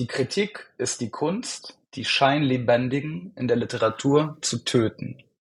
Die Kritik ist die Kunst, die Scheinlebendigen in der Literatur zu töten.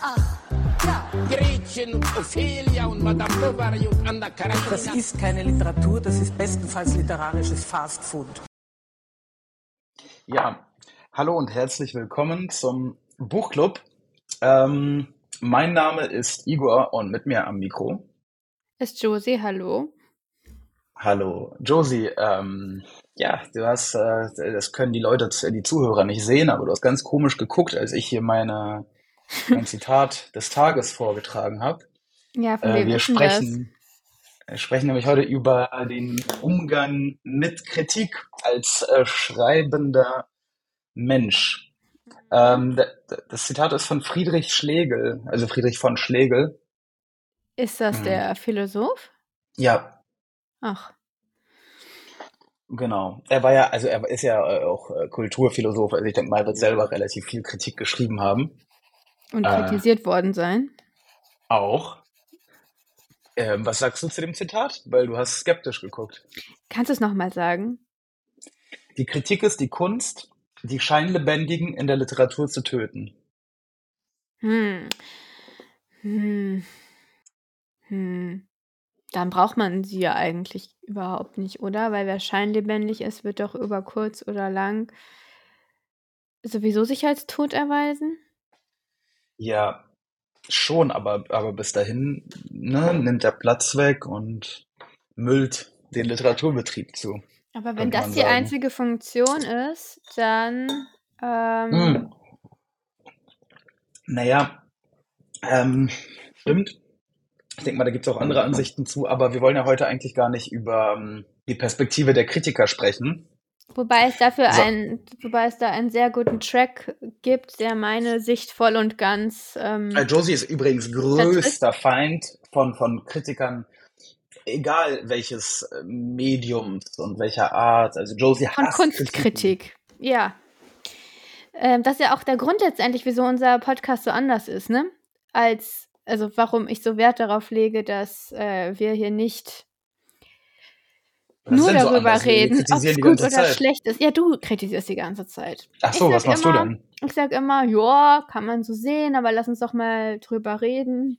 ja. Gretchen und Ophelia und Madame Bovary und Anna Das Karenina. ist keine Literatur, das ist bestenfalls literarisches Fast Food. Ja, hallo und herzlich willkommen zum Buchclub. Ähm, mein Name ist Igor und mit mir am Mikro. Ist Josie, hallo. Hallo, Josie. Ähm, ja, du hast, äh, das können die Leute, die Zuhörer nicht sehen, aber du hast ganz komisch geguckt, als ich hier meine, mein Zitat des Tages vorgetragen habe. Ja, von Äh, wir sprechen, wir sprechen nämlich heute über den Umgang mit Kritik als äh, schreibender Mensch. Ähm, da- da- das Zitat ist von Friedrich Schlegel, also Friedrich von Schlegel. Ist das Hm. der Philosoph? Ja, Ach, genau. Er war ja, also er ist ja äh, auch äh, Kulturphilosoph, also ich denke mal, er wird selber relativ viel Kritik geschrieben haben. Und Äh. kritisiert worden sein. Auch. Ähm, was sagst du zu dem Zitat? Weil du hast skeptisch geguckt. Kannst du es nochmal sagen? Die Kritik ist die Kunst, die Scheinlebendigen in der Literatur zu töten. Hm. Hm. Hm. Dann braucht man sie ja eigentlich überhaupt nicht, oder? Weil wer scheinlebendig ist, wird doch über kurz oder lang sowieso sich als tot erweisen. Ja, schon, aber, aber bis dahin ne, nimmt er Platz weg und müllt den Literaturbetrieb zu. Aber wenn das die sagen. einzige Funktion ist, dann ähm, Hm. Naja, ähm, stimmt. Ich denke mal, da gibt es auch andere Ansichten zu, aber wir wollen ja heute eigentlich gar nicht über ähm, die Perspektive der Kritiker sprechen. Wobei es dafür So. ein, wobei es da einen sehr guten Track gibt, der meine Sicht voll und ganz ähm, Äh, Josie ist übrigens größter Feind von, von Kritikern, egal welches äh, Mediums und welcher Art. Also Josie von hasst Kritiken. Kunstkritik. Ja. Ähm, das ist ja auch der Grund letztendlich, wieso unser Podcast so anders ist, ne? Als, also warum ich so Wert darauf lege, dass äh, wir hier nicht nur so darüber? Wir reden, ob es gut oder Zeit. schlecht ist. Ja, du kritisierst die ganze Zeit. Ach Ich so, was machst du immer, denn? Ich sag immer, ja, kann man so sehen, aber lass uns doch mal drüber reden.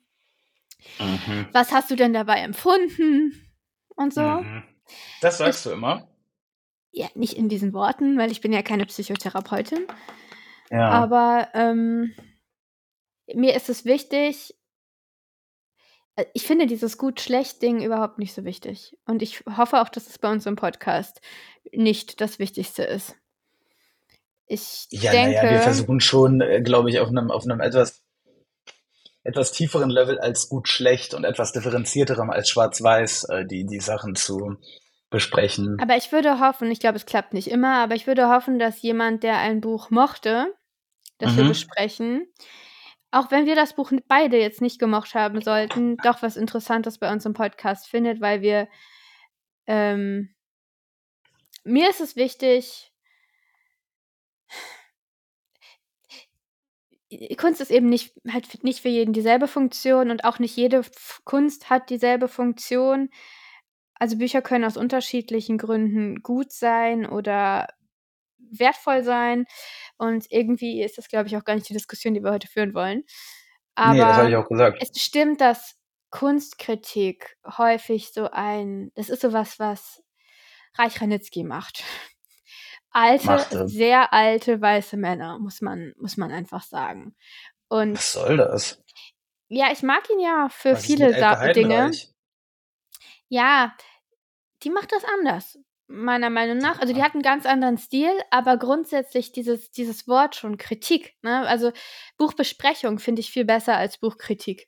Mhm. Was hast du denn dabei empfunden? Und so. Mhm. Das sagst du immer. Ja, nicht in diesen Worten, weil ich bin ja keine Psychotherapeutin. Ja. Aber ähm, mir ist es wichtig, äh, ich finde dieses gut-schlecht-Ding überhaupt nicht so wichtig. Und ich hoffe auch, dass es bei uns im Podcast nicht das Wichtigste ist. Ich Ja, denke, naja, wir versuchen schon, äh, glaube ich, auf einem, auf einem etwas, etwas tieferen Level als gut schlecht und etwas differenzierterem als schwarz-weiß äh, die, die Sachen zu besprechen. aber ich würde hoffen, ich glaube, es klappt nicht immer, aber ich würde hoffen, dass jemand, der ein Buch mochte, das wir Mhm. besprechen, auch wenn wir das Buch beide jetzt nicht gemocht haben sollten, doch was Interessantes bei uns im Podcast findet, weil wir ähm, mir ist es wichtig, Kunst ist eben nicht, hat nicht für jeden dieselbe Funktion und auch nicht jede F Kunst hat dieselbe Funktion. Also Bücher können aus unterschiedlichen Gründen gut sein oder wertvoll sein. Und irgendwie ist das, glaube ich, auch gar nicht die Diskussion, die wir heute führen wollen. nee, das habe Aber ich auch gesagt. es stimmt, dass Kunstkritik häufig so ein, das ist sowas, was Reich Ranitzky macht. Alte, Machte. sehr alte weiße Männer, muss man, muss man einfach sagen. Und Was soll das? ja, ich mag ihn ja für Was viele Dinge. Ja, die macht das anders, meiner Meinung nach. Also die hat einen ganz anderen Stil, aber grundsätzlich dieses, dieses Wort schon Kritik. Ne? Also Buchbesprechung finde ich viel besser als Buchkritik.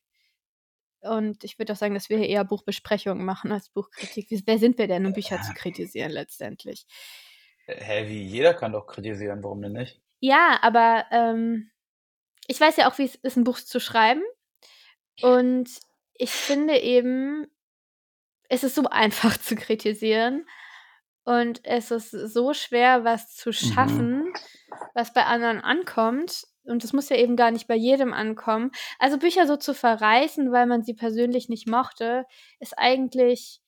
Und ich würde auch sagen, dass wir hier eher Buchbesprechungen machen als Buchkritik. Wer sind wir denn, um Bücher zu kritisieren letztendlich? Hä, wie? Jeder kann doch kritisieren, warum denn nicht? Ja, aber ähm, ich weiß ja auch, wie es ist, ein Buch zu schreiben. Und ich finde eben, es ist so einfach zu kritisieren. Und es ist so schwer, was zu Mhm. schaffen, was bei anderen ankommt. Und es muss ja eben gar nicht bei jedem ankommen. Also Bücher so zu verreißen, weil man sie persönlich nicht mochte, ist eigentlich,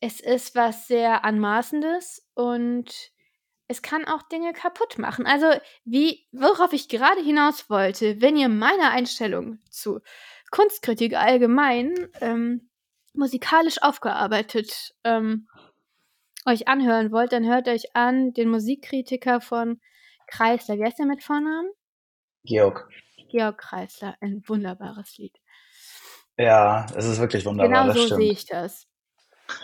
es ist was sehr Anmaßendes und es kann auch Dinge kaputt machen. Also wie, worauf ich gerade hinaus wollte, wenn ihr meine Einstellung zu Kunstkritik allgemein ähm, musikalisch aufgearbeitet ähm, euch anhören wollt, dann hört euch an den Musikkritiker von Kreisler. Wie heißt der mit Vornamen? Georg. Georg Kreisler. Ein wunderbares Lied. Ja, es ist wirklich wunderbar, genau so stimmt. sehe ich das.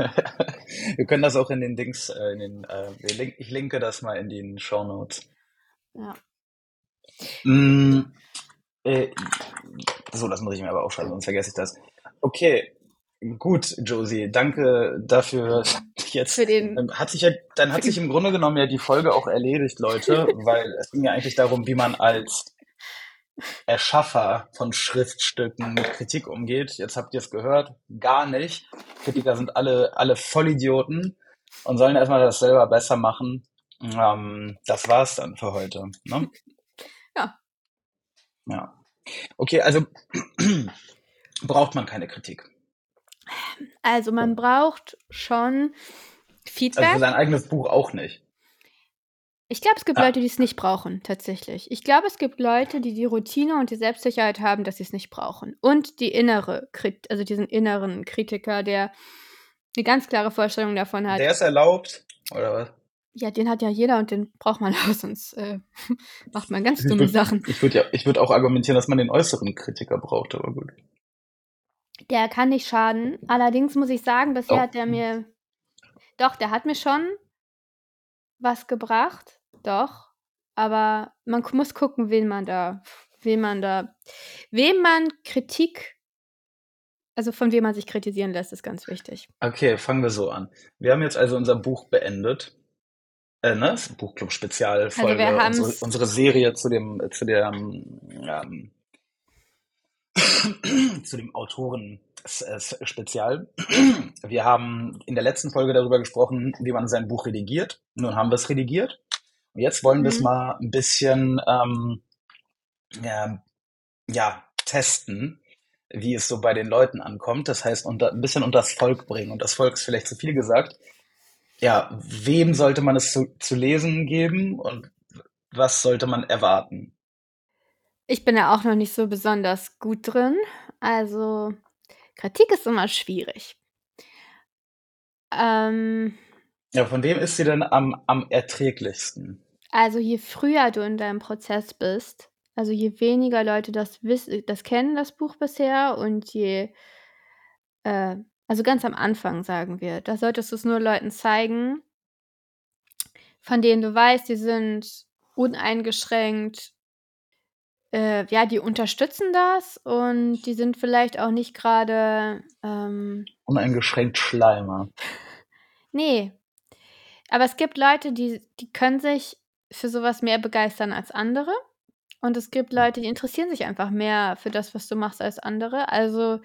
Wir können das auch in den Dings, äh, in den, äh, ich linke das mal in den Show Notes. Ja. Mm, äh, so, das muss ich mir aber aufschreiben, sonst vergesse ich das. Okay, gut, Josie, danke dafür. Jetzt Für den- ähm, hat sich ja, dann hat sich im Grunde genommen ja die Folge auch erledigt, Leute, weil es ging ja eigentlich darum, wie man als Erschaffer von Schriftstücken mit Kritik umgeht. Jetzt habt ihr es gehört, gar nicht. Kritiker sind alle, alle Vollidioten und sollen erstmal das selber besser machen. Ähm, das war's dann für heute. Ne? Ja. Ja. Okay, also braucht man keine Kritik. Also man braucht schon Also Feedback. sein eigenes Buch auch nicht. Ich glaube, es gibt Ja. Leute, die es nicht brauchen, tatsächlich. Ich glaube, es gibt Leute, die die Routine und die Selbstsicherheit haben, dass sie es nicht brauchen. Und die innere, also diesen inneren Kritiker, der eine ganz klare Vorstellung davon hat. Der ist erlaubt, oder was? ja, den hat ja jeder und den braucht man auch, sonst äh, macht man ganz Ich dumme würd- Sachen. Ich würde ja, ich würde auch argumentieren, dass man den äußeren Kritiker braucht, aber gut. Der kann nicht schaden. Allerdings muss ich sagen, bisher Oh. hat der mir. Doch, der hat mir schon was gebracht. Doch. Aber man muss gucken, wen man da, wen man da, wem man Kritik, also von wem man sich kritisieren lässt, ist ganz wichtig. Okay, fangen wir so an. Wir haben jetzt also unser Buch beendet. Äh, ne? Das ist ein Buchclub wir haben's- unsere, unsere Serie zu dem, zu der, ähm, zu dem Autoren Spezial. Wir haben in der letzten Folge darüber gesprochen, wie man sein Buch redigiert. Nun haben wir es redigiert. Und jetzt wollen wir es Mhm. mal ein bisschen, ähm, ja, ja, testen, wie es so bei den Leuten ankommt. Das heißt, unter, ein bisschen unters Volk bringen. Und das Volk ist vielleicht zu viel gesagt. Ja, wem sollte man es zu, zu lesen geben und was sollte man erwarten? Ich bin ja auch noch nicht so besonders gut drin. Also, Kritik ist immer schwierig. Ähm, Ja, von wem ist sie denn am, am erträglichsten? Also je früher du in deinem Prozess bist, also je weniger Leute das wissen, das kennen, das Buch bisher, und je, äh, also ganz am Anfang sagen wir, da solltest du es nur Leuten zeigen, von denen du weißt, die sind uneingeschränkt, äh, ja, die unterstützen das und die sind vielleicht auch nicht gerade, ähm, Uneingeschränkt Schleimer. Nee. Aber es gibt Leute, die, die können sich für sowas mehr begeistern als andere. Und es gibt Leute, die interessieren sich einfach mehr für das, was du machst, als andere. Also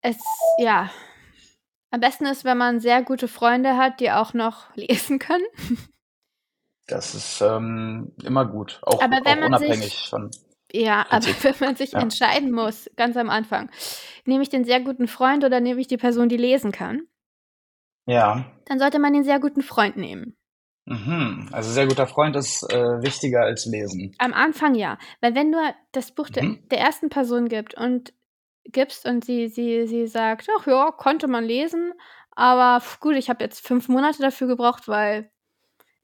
es, ja. Am besten ist, wenn man sehr gute Freunde hat, die auch noch lesen können. Das ist ähm, immer gut. Auch, Aber wenn auch man unabhängig sich- von. Ja, aber wenn man sich Ja. entscheiden muss, ganz am Anfang, nehme ich den sehr guten Freund oder nehme ich die Person, die lesen kann, Ja. dann sollte man den sehr guten Freund nehmen. Mhm. Also sehr guter Freund ist äh, wichtiger als Lesen. Am Anfang ja, weil wenn du das Buch der, Mhm. der ersten Person gibt und gibst und sie, sie, sie sagt, ach ja, konnte man lesen, aber gut, ich habe jetzt fünf Monate dafür gebraucht, weil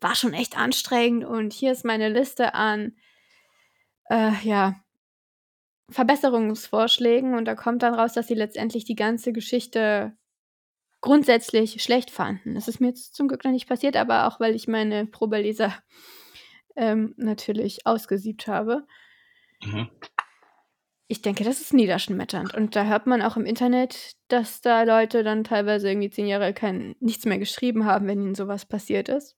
war schon echt anstrengend und hier ist meine Liste an äh, ja, Verbesserungsvorschlägen und da kommt dann raus, dass sie letztendlich die ganze Geschichte grundsätzlich schlecht fanden. Das ist mir jetzt zum Glück noch nicht passiert, aber auch weil ich meine Probeleser ähm, natürlich ausgesiebt habe. Mhm. Ich denke, das ist niederschmetternd. Und da hört man auch im Internet, dass da Leute dann teilweise irgendwie zehn Jahre kein nichts mehr geschrieben haben, wenn ihnen sowas passiert ist.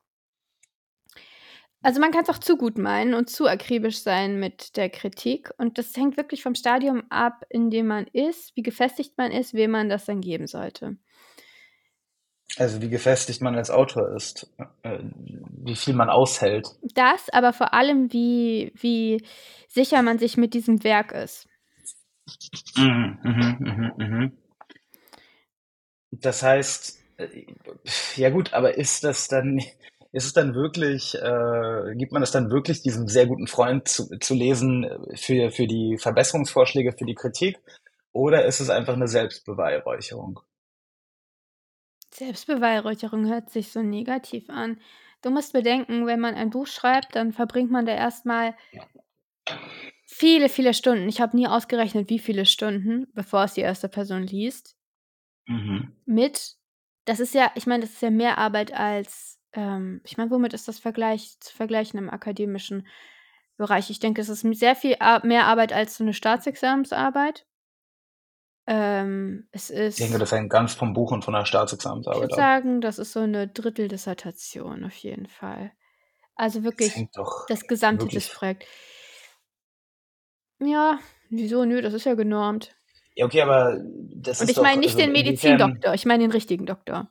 Also, man kann es auch zu gut meinen und zu akribisch sein mit der Kritik. Und das hängt wirklich vom Stadium ab, in dem man ist, wie gefestigt man ist, wem man das dann geben sollte. Also, wie gefestigt man als Autor ist, äh, wie viel man aushält. Das, aber vor allem, wie wie sicher man sich mit diesem Werk ist. Mhm, mhm, mhm, mhm. Das heißt, äh, ja gut, aber ist das dann ist es dann wirklich, äh, gibt man es dann wirklich diesem sehr guten Freund zu, zu lesen für, für die Verbesserungsvorschläge, für die Kritik? Oder ist es einfach eine Selbstbeweihräucherung? Selbstbeweihräucherung hört sich so negativ an. Du musst bedenken, wenn man ein Buch schreibt, dann verbringt man da erstmal viele, viele Stunden. Ich habe nie ausgerechnet, wie viele Stunden, bevor es die erste Person liest. Mhm. Mit, das ist ja, ich meine, das ist ja mehr Arbeit als ähm, ich meine, womit ist das Vergleich zu vergleichen im akademischen Bereich? Ich denke, es ist sehr viel Ar mehr Arbeit als so 'ne Staatsexamensarbeit. Ähm, es Ich denke, ist das hängt ganz vom Buch und von der ich Staatsexamensarbeit würde ab. sagen, das ist so 'ne Dritteldissertation auf jeden Fall. Also Das wirklich doch das gesamte wirklich Projekt. Ja, wieso? Nö, das ist ja genormt. Ja, okay, aber das Und ist ich doch meine nicht also den Medizindoktor, ich meine den richtigen Doktor.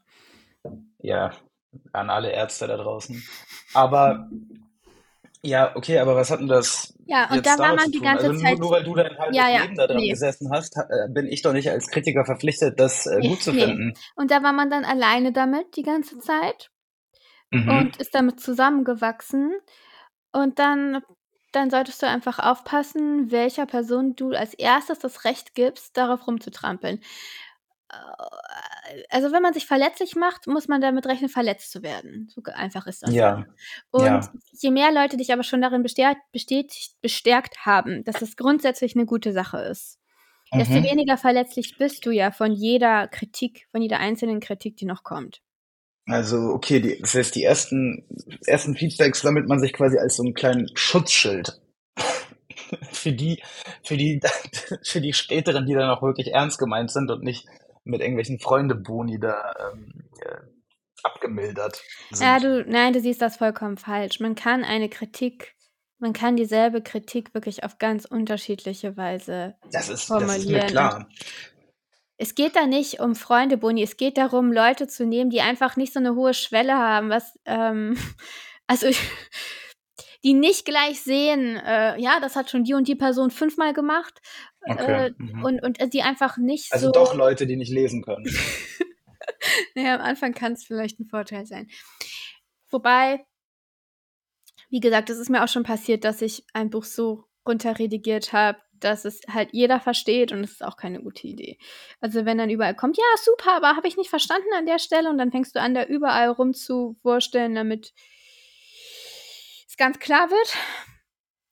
Ja, an alle Ärzte da draußen. Aber ja, okay, aber was hat denn das Ja, und jetzt da war man zu die ganze Also Zeit nur weil du dein halbes ja, ja, Leben da dran ne. gesessen hast, ha äh, bin ich doch nicht als Kritiker verpflichtet, das, äh, gut zu ne. finden. Und da war man dann alleine damit die ganze Zeit Mhm. und ist damit zusammengewachsen. Und dann dann solltest du einfach aufpassen, welcher Person du als Erstes das Recht gibst, darauf rumzutrampeln. Äh, also, wenn man sich verletzlich macht, muss man damit rechnen, verletzt zu werden. So einfach ist das Ja. Und ja. je mehr Leute dich aber schon darin bestärkt bestätigt bestärkt haben, dass es grundsätzlich 'ne gute Sache ist, desto Mhm. weniger verletzlich bist du ja von jeder Kritik, von jeder einzelnen Kritik, die noch kommt. Also, okay, die das heißt, die ersten ersten Feedbacks sammelt man sich quasi als so 'n kleinen Schutzschild für die für die für die späteren, die dann auch wirklich ernst gemeint sind und nicht mit irgendwelchen Freunde-Boni da, ähm, äh, abgemildert Ja, sind. du nein, du siehst das vollkommen falsch. Man kann eine Kritik man kann dieselbe Kritik wirklich auf ganz unterschiedliche Weise Das ist das ist mir formulieren klar. es geht da nicht um Freunde-Boni. Es geht darum, Leute zu nehmen, die einfach nicht so 'ne hohe Schwelle haben, was, ähm also, die nicht gleich sehen, äh, ja, das hat schon die und die Person fünfmal gemacht, Okay, äh, mhm. und und die einfach nicht Also so doch Leute, die nicht lesen können. Na ja, am Anfang kann's vielleicht 'n Vorteil sein. Wobei wie gesagt, es ist mir auch schon passiert, dass ich ein Buch so runterredigiert habe, dass es halt jeder versteht und das ist auch keine gute Idee. Also, wenn dann überall kommt: „Ja, super, aber habe ich nicht verstanden an der Stelle“ und dann fängst du an, da überall rumzuwursteln, damit es ganz klar wird,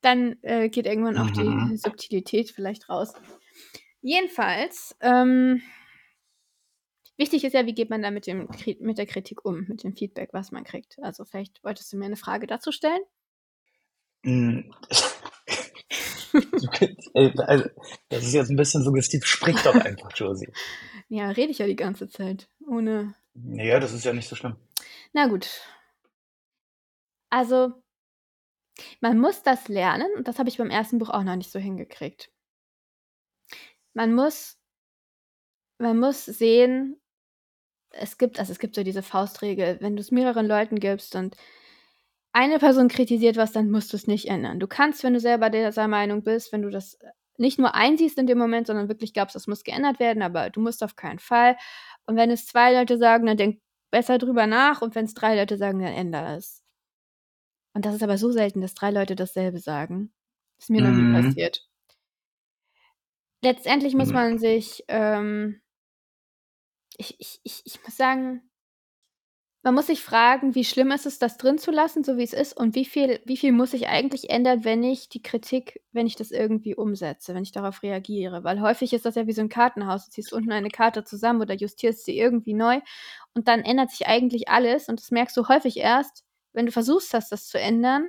dann, äh, geht irgendwann auch die Mhm. Subtilität vielleicht raus. Jedenfalls, ähm wichtig ist ja, wie geht man da mit dem mit der Kritik um, mit dem Feedback, was man kriegt. Also, vielleicht wolltest du mir 'ne Frage dazu stellen? Hm. Äh, also, das ist jetzt 'n bisschen suggestiv. Sprich doch einfach, Josie. Ja, rede ich ja die ganze Zeit, ohne Ja, das ist ja nicht so schlimm. Na gut. Also man muss das lernen und das habe ich beim ersten Buch auch noch nicht so hingekriegt. Man muss man muss sehen es gibt also, es gibt so diese Faustregel, wenn du's mehreren Leuten gibst und eine Person kritisiert was, dann musst du's nicht ändern. Du kannst, wenn du selber dieser Meinung bist, wenn du das, äh, nicht nur einsiehst in dem Moment, sondern wirklich glaubst, das muss geändert werden, aber du musst auf keinen Fall. Und wenn es 2 Leute sagen, dann denk besser drüber nach und wenn's 3 Leute sagen, dann ändere es. Und das ist aber so selten, dass 3 Leute dasselbe sagen. Ist mir noch nie Mhm. passiert. Letztendlich muss Mhm. man sich, ähm ich ich ich ich muss sagen man muss sich fragen, wie schlimm ist es, das drin zu lassen, so wie es ist und wie viel wie viel muss ich eigentlich ändern, wenn ich die Kritik wenn ich das irgendwie umsetze, wenn ich darauf reagiere? Weil häufig ist das ja wie so 'n Kartenhaus. Du ziehst unten eine Karte zusammen oder justierst sie irgendwie neu und dann ändert sich eigentlich alles und das merkst du häufig erst, wenn du versuchst hast, das zu ändern.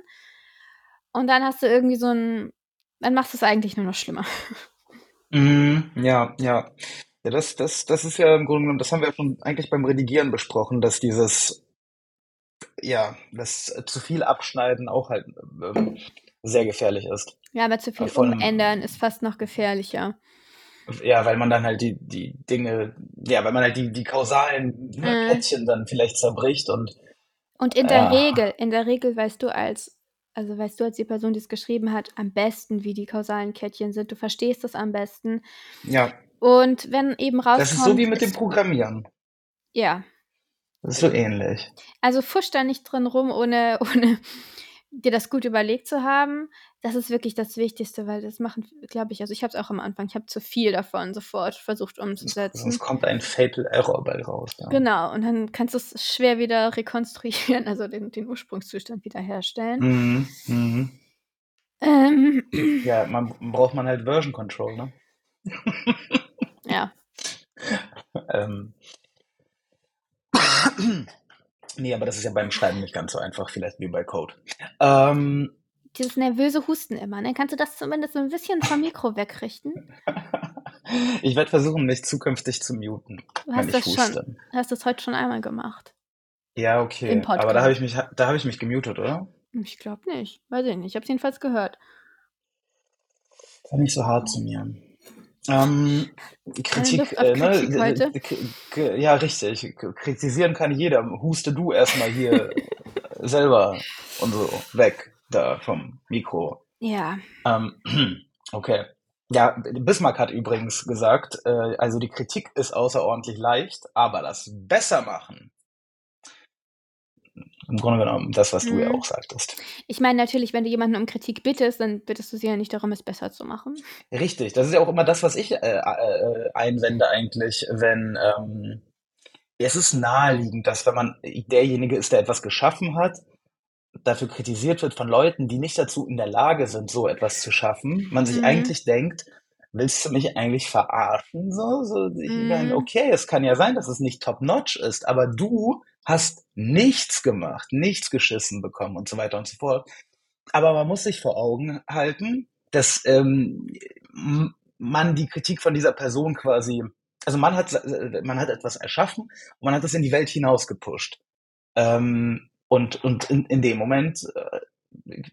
Und dann hast du irgendwie so 'n dann machst du's eigentlich nur noch schlimmer. Mhm, ja, ja. Ja, das, das, das ist ja im Grunde genommen, das haben wir ja schon eigentlich beim Redigieren besprochen, dass dieses, ja, das zu viel Abschneiden auch halt ähm, sehr gefährlich ist. Ja, aber zu viel Äh, Von, umändern ist fast noch gefährlicher. ja, weil man dann halt die, die Dinge, ja, weil man halt die, die kausalen ne, Mhm. Kettchen dann vielleicht zerbricht und Und in der ja, Regel, in der Regel weißt du als, also weißt du als die Person, die es geschrieben hat, am besten, wie die kausalen Kettchen sind. Du verstehst es am besten. ja, Und wenn eben das ist so wie rauskommt, mit dem Programmieren. ja, Das ist so ähnlich. also fusch da nicht drin rum, ohne, ohne dir das gut überlegt zu haben. Das ist wirklich das Wichtigste, weil das machen, glaube ich, also ich habe es auch am Anfang, ich habe zu viel davon sofort versucht umzusetzen. sonst kommt ein Fatal Error bei raus, ja. Genau, und dann kannst du es schwer wieder rekonstruieren, also den, den Ursprungszustand wiederherstellen. Mhm, mhm. Ähm, Ja, man braucht man halt Version Control, ne? ja, Ähm, nee, aber das ist ja beim Schreiben nicht ganz so einfach, vielleicht wie bei Code. Ähm, dieses nervöse Husten immer, ne? Kannst du das zumindest so ein bisschen vom Mikro wegrichten? ich werde versuchen, mich zukünftig zu muten, Du wenn hast ich das schon, huste. du hast das heute schon einmal gemacht Ja, okay. Aber da habe ich mich, da habe ich mich gemutet, oder? Ich glaube nicht. Weiß ich nicht. Ich habe es jedenfalls gehört. Sei nicht so hart zu mir. Ähm, Kritik, äh, ne? Ja, richtig. Kritisieren kann jeder. Huste du erstmal hier selber und so weg da vom Mikro. Ja. Ähm, okay. Ja, Bismarck hat übrigens gesagt, äh, also die Kritik ist außerordentlich leicht, aber das Bessermachen, im Grunde genommen das, was du ja Mhm. auch sagtest. Ich meine natürlich, wenn du jemanden um Kritik bittest, dann bittest du sie ja nicht darum, es besser zu machen. Richtig, das ist ja auch immer das, was ich äh, äh, einwende eigentlich, wenn ähm, es ist naheliegend, dass wenn man derjenige ist, der etwas geschaffen hat, dafür kritisiert wird von Leuten, die nicht dazu in der Lage sind, so etwas zu schaffen, man sich Mhm. eigentlich denkt, willst du mich eigentlich verarschen? So, so, ich meine, Mhm. okay, es kann ja sein, dass es nicht top-notch ist, aber du hast nichts gemacht, nichts geschissen bekommen und so weiter und so fort. Aber man muss sich vor Augen halten, dass ähm, man die Kritik von dieser Person quasi, also man hat, man hat etwas erschaffen und man hat es in die Welt hinaus gepusht. Ähm, und und in, in dem Moment, äh,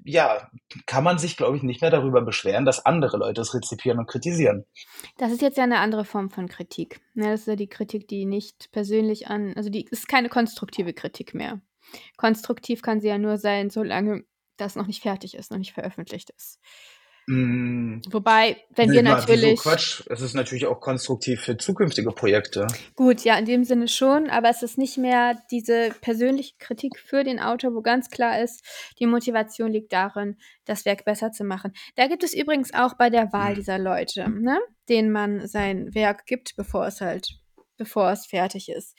ja, kann man sich, glaube ich, nicht mehr darüber beschweren, dass andere Leute es rezipieren und kritisieren. Das ist jetzt ja eine andere Form von Kritik. Ja, das ist ja die Kritik, die nicht persönlich an, also die ist keine konstruktive Kritik mehr. Konstruktiv kann sie ja nur sein, solange das noch nicht fertig ist, noch nicht veröffentlicht ist. Mm, Wobei, wenn nee, wir na, natürlich. Wieso Quatsch? Es ist natürlich auch konstruktiv für zukünftige Projekte. Gut, ja, in dem Sinne schon, aber es ist nicht mehr diese persönliche Kritik für den Autor, wo ganz klar ist, die Motivation liegt darin, das Werk besser zu machen. Da gibt es übrigens auch bei der Wahl dieser Leute, ne, denen man sein Werk gibt, bevor es halt, bevor es fertig ist.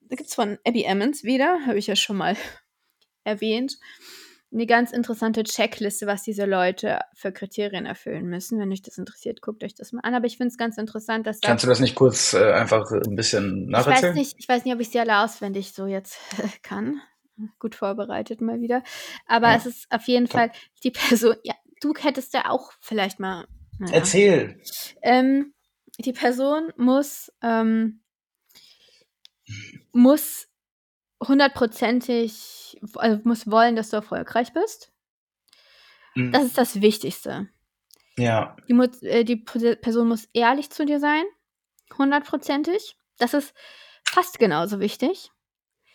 Da gibt es von Abby Emmons wieder, habe ich ja schon mal erwähnt, eine ganz interessante Checkliste, was diese Leute für Kriterien erfüllen müssen. Wenn euch das interessiert, guckt euch das mal an. Aber ich finde es ganz interessant, dass da Kannst du das nicht kurz äh, einfach ein bisschen ich weiß nacherzählen? nicht, ich weiß nicht, ob ich sie alle auswendig so jetzt kann. Gut vorbereitet mal wieder. Aber Ja. es ist auf jeden Top. Fall die Person, ja, du hättest ja auch vielleicht mal, naja. Erzähl. Ähm, die Person muss, ähm, muss hundertprozentig, also muss wollen, dass du erfolgreich bist. Mm, Das ist das Wichtigste. Ja. Die, äh, die Person muss ehrlich zu dir sein, hundertprozentig. Das ist fast genauso wichtig.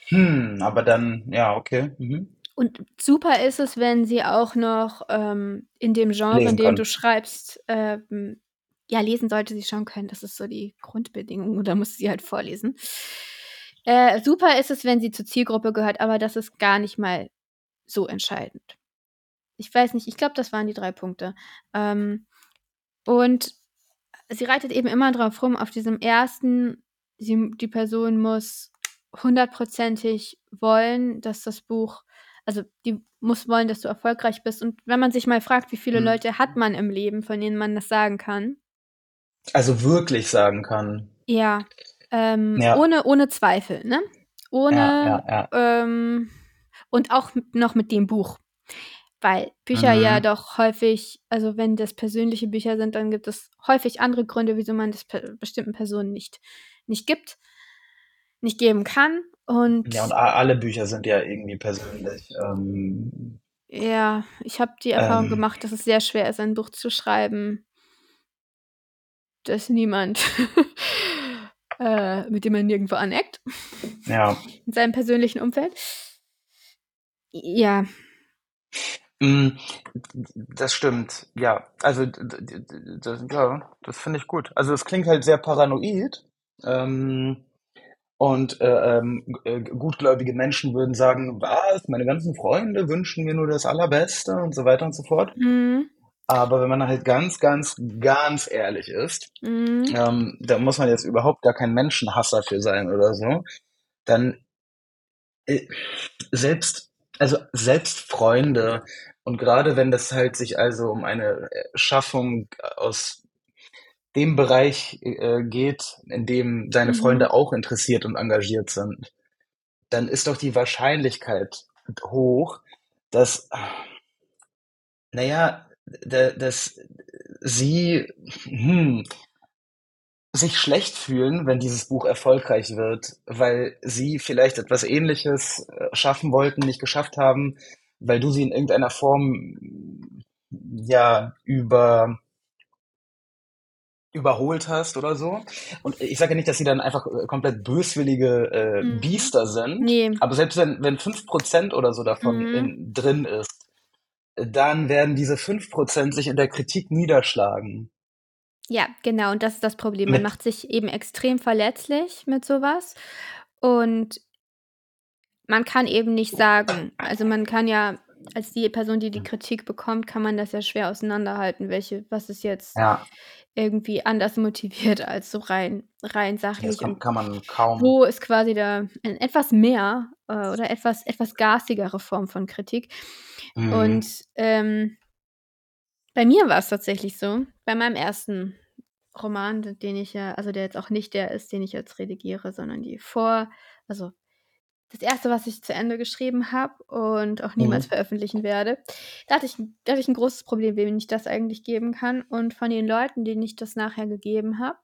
Hm, aber dann, ja, okay. Mhm. Und super ist es, wenn sie auch noch ähm, in dem Genre, in Lesen dem kann. du schreibst, ähm, ja, lesen sollte sie schon können. Das ist so die Grundbedingung. Da muss sie halt vorlesen. Äh, super ist es, wenn sie zur Zielgruppe gehört, aber das ist gar nicht mal so entscheidend. Ich weiß nicht, ich glaube, das waren die drei Punkte. Ähm, und sie reitet eben immer drauf rum, auf diesem ersten, sie, die Person muss hundertprozentig wollen, dass das Buch, also die muss wollen, dass du erfolgreich bist. Und wenn man sich mal fragt, wie viele Hm. Leute hat man im Leben, von denen man das sagen kann, Also wirklich sagen kann. ja, ähm, Ja. ohne, ohne Zweifel, ne? Ohne, Ja, ja, ja. Ähm, und auch noch mit dem Buch. weil Bücher ja Mhm. doch häufig, also wenn das persönliche Bücher sind, dann gibt es häufig andere Gründe, wieso man das per bestimmten Personen nicht nicht gibt, nicht geben kann und Ja, und alle Bücher sind ja irgendwie persönlich. Ähm, ja, ich habe die Erfahrung ähm, gemacht, dass es sehr schwer ist, ein Buch zu schreiben, das niemand äh, mit dem man nirgendwo aneckt ja. in seinem persönlichen Umfeld. Ja. Hm, das stimmt, ja. Also, das ja, das finde ich gut. Also, es klingt halt sehr paranoid, ähm, und, äh, ähm, äh, gutgläubige Menschen würden sagen: „Was? Meine ganzen Freunde wünschen mir nur das Allerbeste“ und so weiter und so fort. Mhm. Aber wenn man halt ganz, ganz, ganz ehrlich ist, Mhm. ähm, da muss man jetzt überhaupt gar kein Menschenhasser für sein oder so, dann, äh, selbst also, selbst Freunde und grade wenn das halt sich also um eine, äh, Schaffung aus dem Bereich, äh, geht, in dem deine Mhm. Freunde auch interessiert und engagiert sind, dann ist doch die Wahrscheinlichkeit hoch, dass na ja, da dass sie, hm, sich schlecht fühlen, wenn dieses Buch erfolgreich wird, weil sie vielleicht etwas Ähnliches, äh, schaffen wollten, nicht geschafft haben, weil du sie in irgendeiner Form, ja, über überholt hast oder so. Und ich sage ja nicht, dass sie dann einfach, äh, komplett böswillige, äh, Mhm. Biester sind, Ne. aber selbst wenn wenn 5 oder so davon Mhm. in drin ist, dann werden diese 5% sich in der Kritik niederschlagen. Ja, genau, und das ist das Problem. Man Mit macht sich eben extrem verletzlich mit so was und man kann eben nicht sagen also, man kann ja als die Person, die die Kritik bekommt, kann man das ja schwer auseinanderhalten, welche was ist jetzt Ja. irgendwie anders motiviert als so rein rein Ja, das sachlich kann und kann man kaum wo ist quasi da ein etwas mehr, äh, oder etwas etwas garstigere Form von Kritik. Mhm. Und, ähm, bei mir war's tatsächlich so, bei meinem ersten Roman, den ich ja also, der jetzt auch nicht der ist, den ich jetzt redigiere, sondern die vor also, das erste, was ich zu Ende geschrieben habe und auch niemals Mhm. veröffentlichen werde. Da hatte ich da hatte ich 'n großes Problem, wem ich das eigentlich geben kann. Und von den Leuten, denen ich das nachher gegeben habe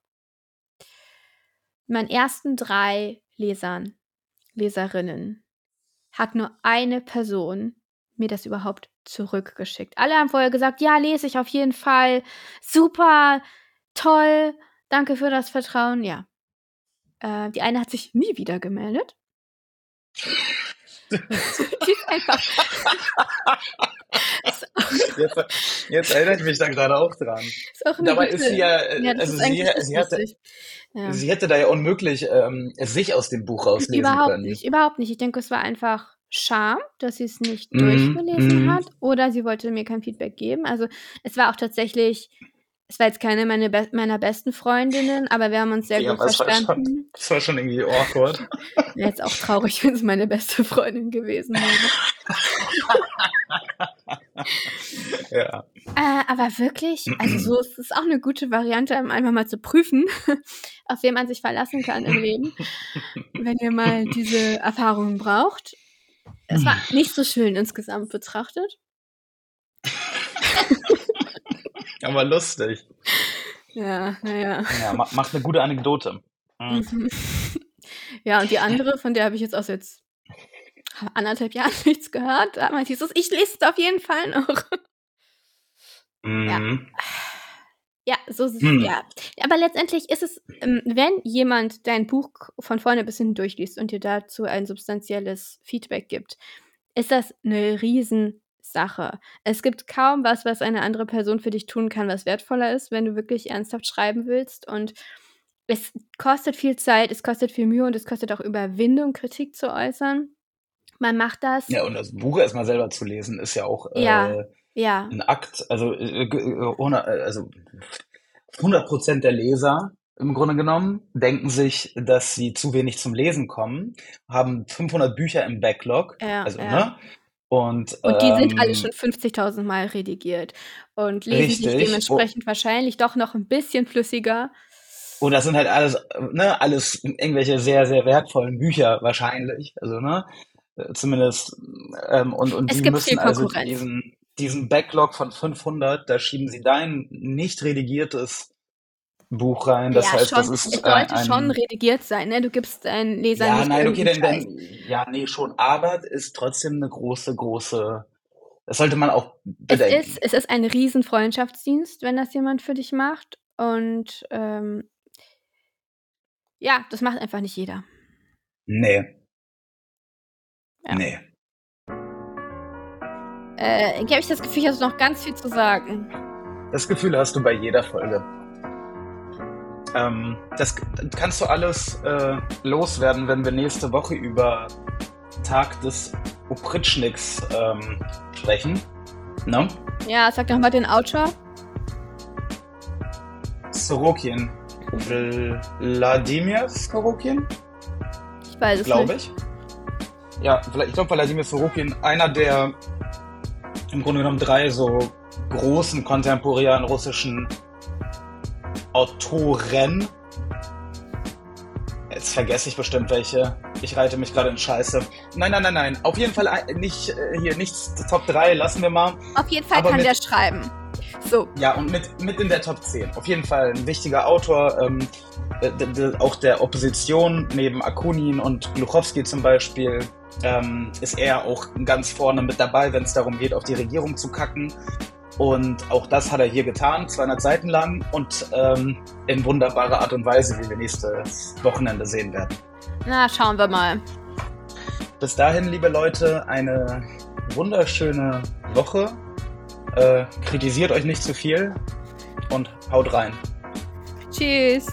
meinen ersten 3 Lesern, Leserinnen, hat nur eine Person mir das überhaupt zurückgeschickt. Alle haben vorher gesagt: „Ja, lese ich auf jeden Fall. Super, toll, danke für das Vertrauen“, ja. Äh, die eine hat sich nie wieder gemeldet. Ist einfach Jetzt jetzt erinnere ich mich da grade auch dran. ist auch Dabei gute ist sie ja, äh, ja, also ist sie sie hatte. Ja. sie hätte da ja unmöglich, ähm, sich aus dem Buch rauslesen Überhaupt können. nicht, überhaupt nicht. Ich denke, es war einfach Scham, dass sie's nicht Mhm, durchgelesen mhm. hat oder sie wollte mir kein Feedback geben. Also, es war auch tatsächlich es war jetzt keine meine be meiner besten Freundinnen, aber wir haben uns sehr Ja, gut es war schon verstanden. das war schon irgendwie awkward. Wäre jetzt auch traurig, wenn's meine beste Freundin gewesen wäre. Ja. Äh, aber wirklich, also, so ist es auch 'ne gute Variante, um einfach mal zu prüfen, auf wen man sich verlassen kann im Leben, wenn ihr mal diese Erfahrungen braucht. Es war nicht so schön insgesamt betrachtet. Aber lustig. Ja, na ja. Ja, ma macht 'ne gute Anekdote. Mhm. Mhm. Ja, und die andere, von der habe ich jetzt auch seit 1,5 Jahren nichts gehört. Da meinte sie so: „Ich lese es auf jeden Fall noch.“ Ja. Mhm. Ja, so ist es Hm. ja. Aber letztendlich ist es, ähm, wenn jemand dein Buch von vorne bis hinten durchliest und dir dazu ein substanzielles Feedback gibt, ist das 'ne Riesensache. Es gibt kaum was, was eine andere Person für dich tun kann, was wertvoller ist, wenn du wirklich ernsthaft schreiben willst. Und es kostet viel Zeit, es kostet viel Mühe und es kostet auch Überwindung, Kritik zu äußern. Man macht das Ja, und das Buch erst mal selber zu lesen, ist ja auch, Ja, äh, ja. 'n Akt. Also, äh, g äh, ohne äh, also 100 der Leser im Grunde genommen denken sich, dass sie zu wenig zum Lesen kommen, haben 500 Bücher im Backlog, Ja, also, ja. ne? Und, Und die sind alle ähm schon 50.000 Mal redigiert und lesen sich Richtig, dementsprechend wahrscheinlich doch noch 'n bisschen flüssiger. Und das sind halt alles, ne, alles irgendwelche sehr, sehr wertvollen Bücher wahrscheinlich, also, ne? Äh, zumindest, ähm, und und Es die müssen also diesen diesen Backlog von 500, da schieben sie dein nicht redigiertes Buch rein. Das ja, heißt, schon. das ist es äh, sollte ein, schon redigiert sein, ne? Du gibst deinen Lesern ja, nicht nein, okay, dann, irgendeinen dann, ja, nee, schon, aber ist trotzdem eine große, große, das sollte man auch Es bedenken. ist, es ist ein riesen Freundschaftsdienst, wenn das jemand für dich macht. Und ähm, ja, das macht einfach nicht jeder. Nee. Ja. Nee. Äh, habe ich das Gefühl, ich habe noch ganz viel zu sagen. Das Gefühl hast du bei jeder Folge. Ähm, das kannst du alles äh, loswerden, wenn wir nächste Woche über Tag des Opritschniks ähm, sprechen. Ne? Ja, sag doch mal den Autor. Sorokin. Wladimir Sorokin, Ich weiß es glaube nicht. ich. Ja, ich glaube Wladimir Sorokin, einer der im Grunde genommen drei so großen kontemporären russischen Autoren. Jetzt vergesse ich bestimmt welche. Ich reite mich gerade in Scheiße. Nein, nein, nein, nein. Auf jeden Fall ein- nicht äh, hier nichts Top 3, lassen wir mal. Auf jeden Fall Aber kann mit- der schreiben. So, Ja, und mit, mit in der Top 10. Auf jeden Fall ein wichtiger Autor, ähm, d- auch der Opposition, neben Akunin und Gluchowski zum Beispiel, ähm, ist er auch ganz vorne mit dabei, wenn es darum geht, auf die Regierung zu kacken. Und auch das hat er hier getan, 200 Seiten lang und ähm, in wunderbarer Art und Weise, wie wir nächstes Wochenende sehen werden. na, schauen wir mal. Bis dahin, liebe Leute, eine wunderschöne Woche. Äh, kritisiert euch nicht zu viel und haut rein. Tschüss.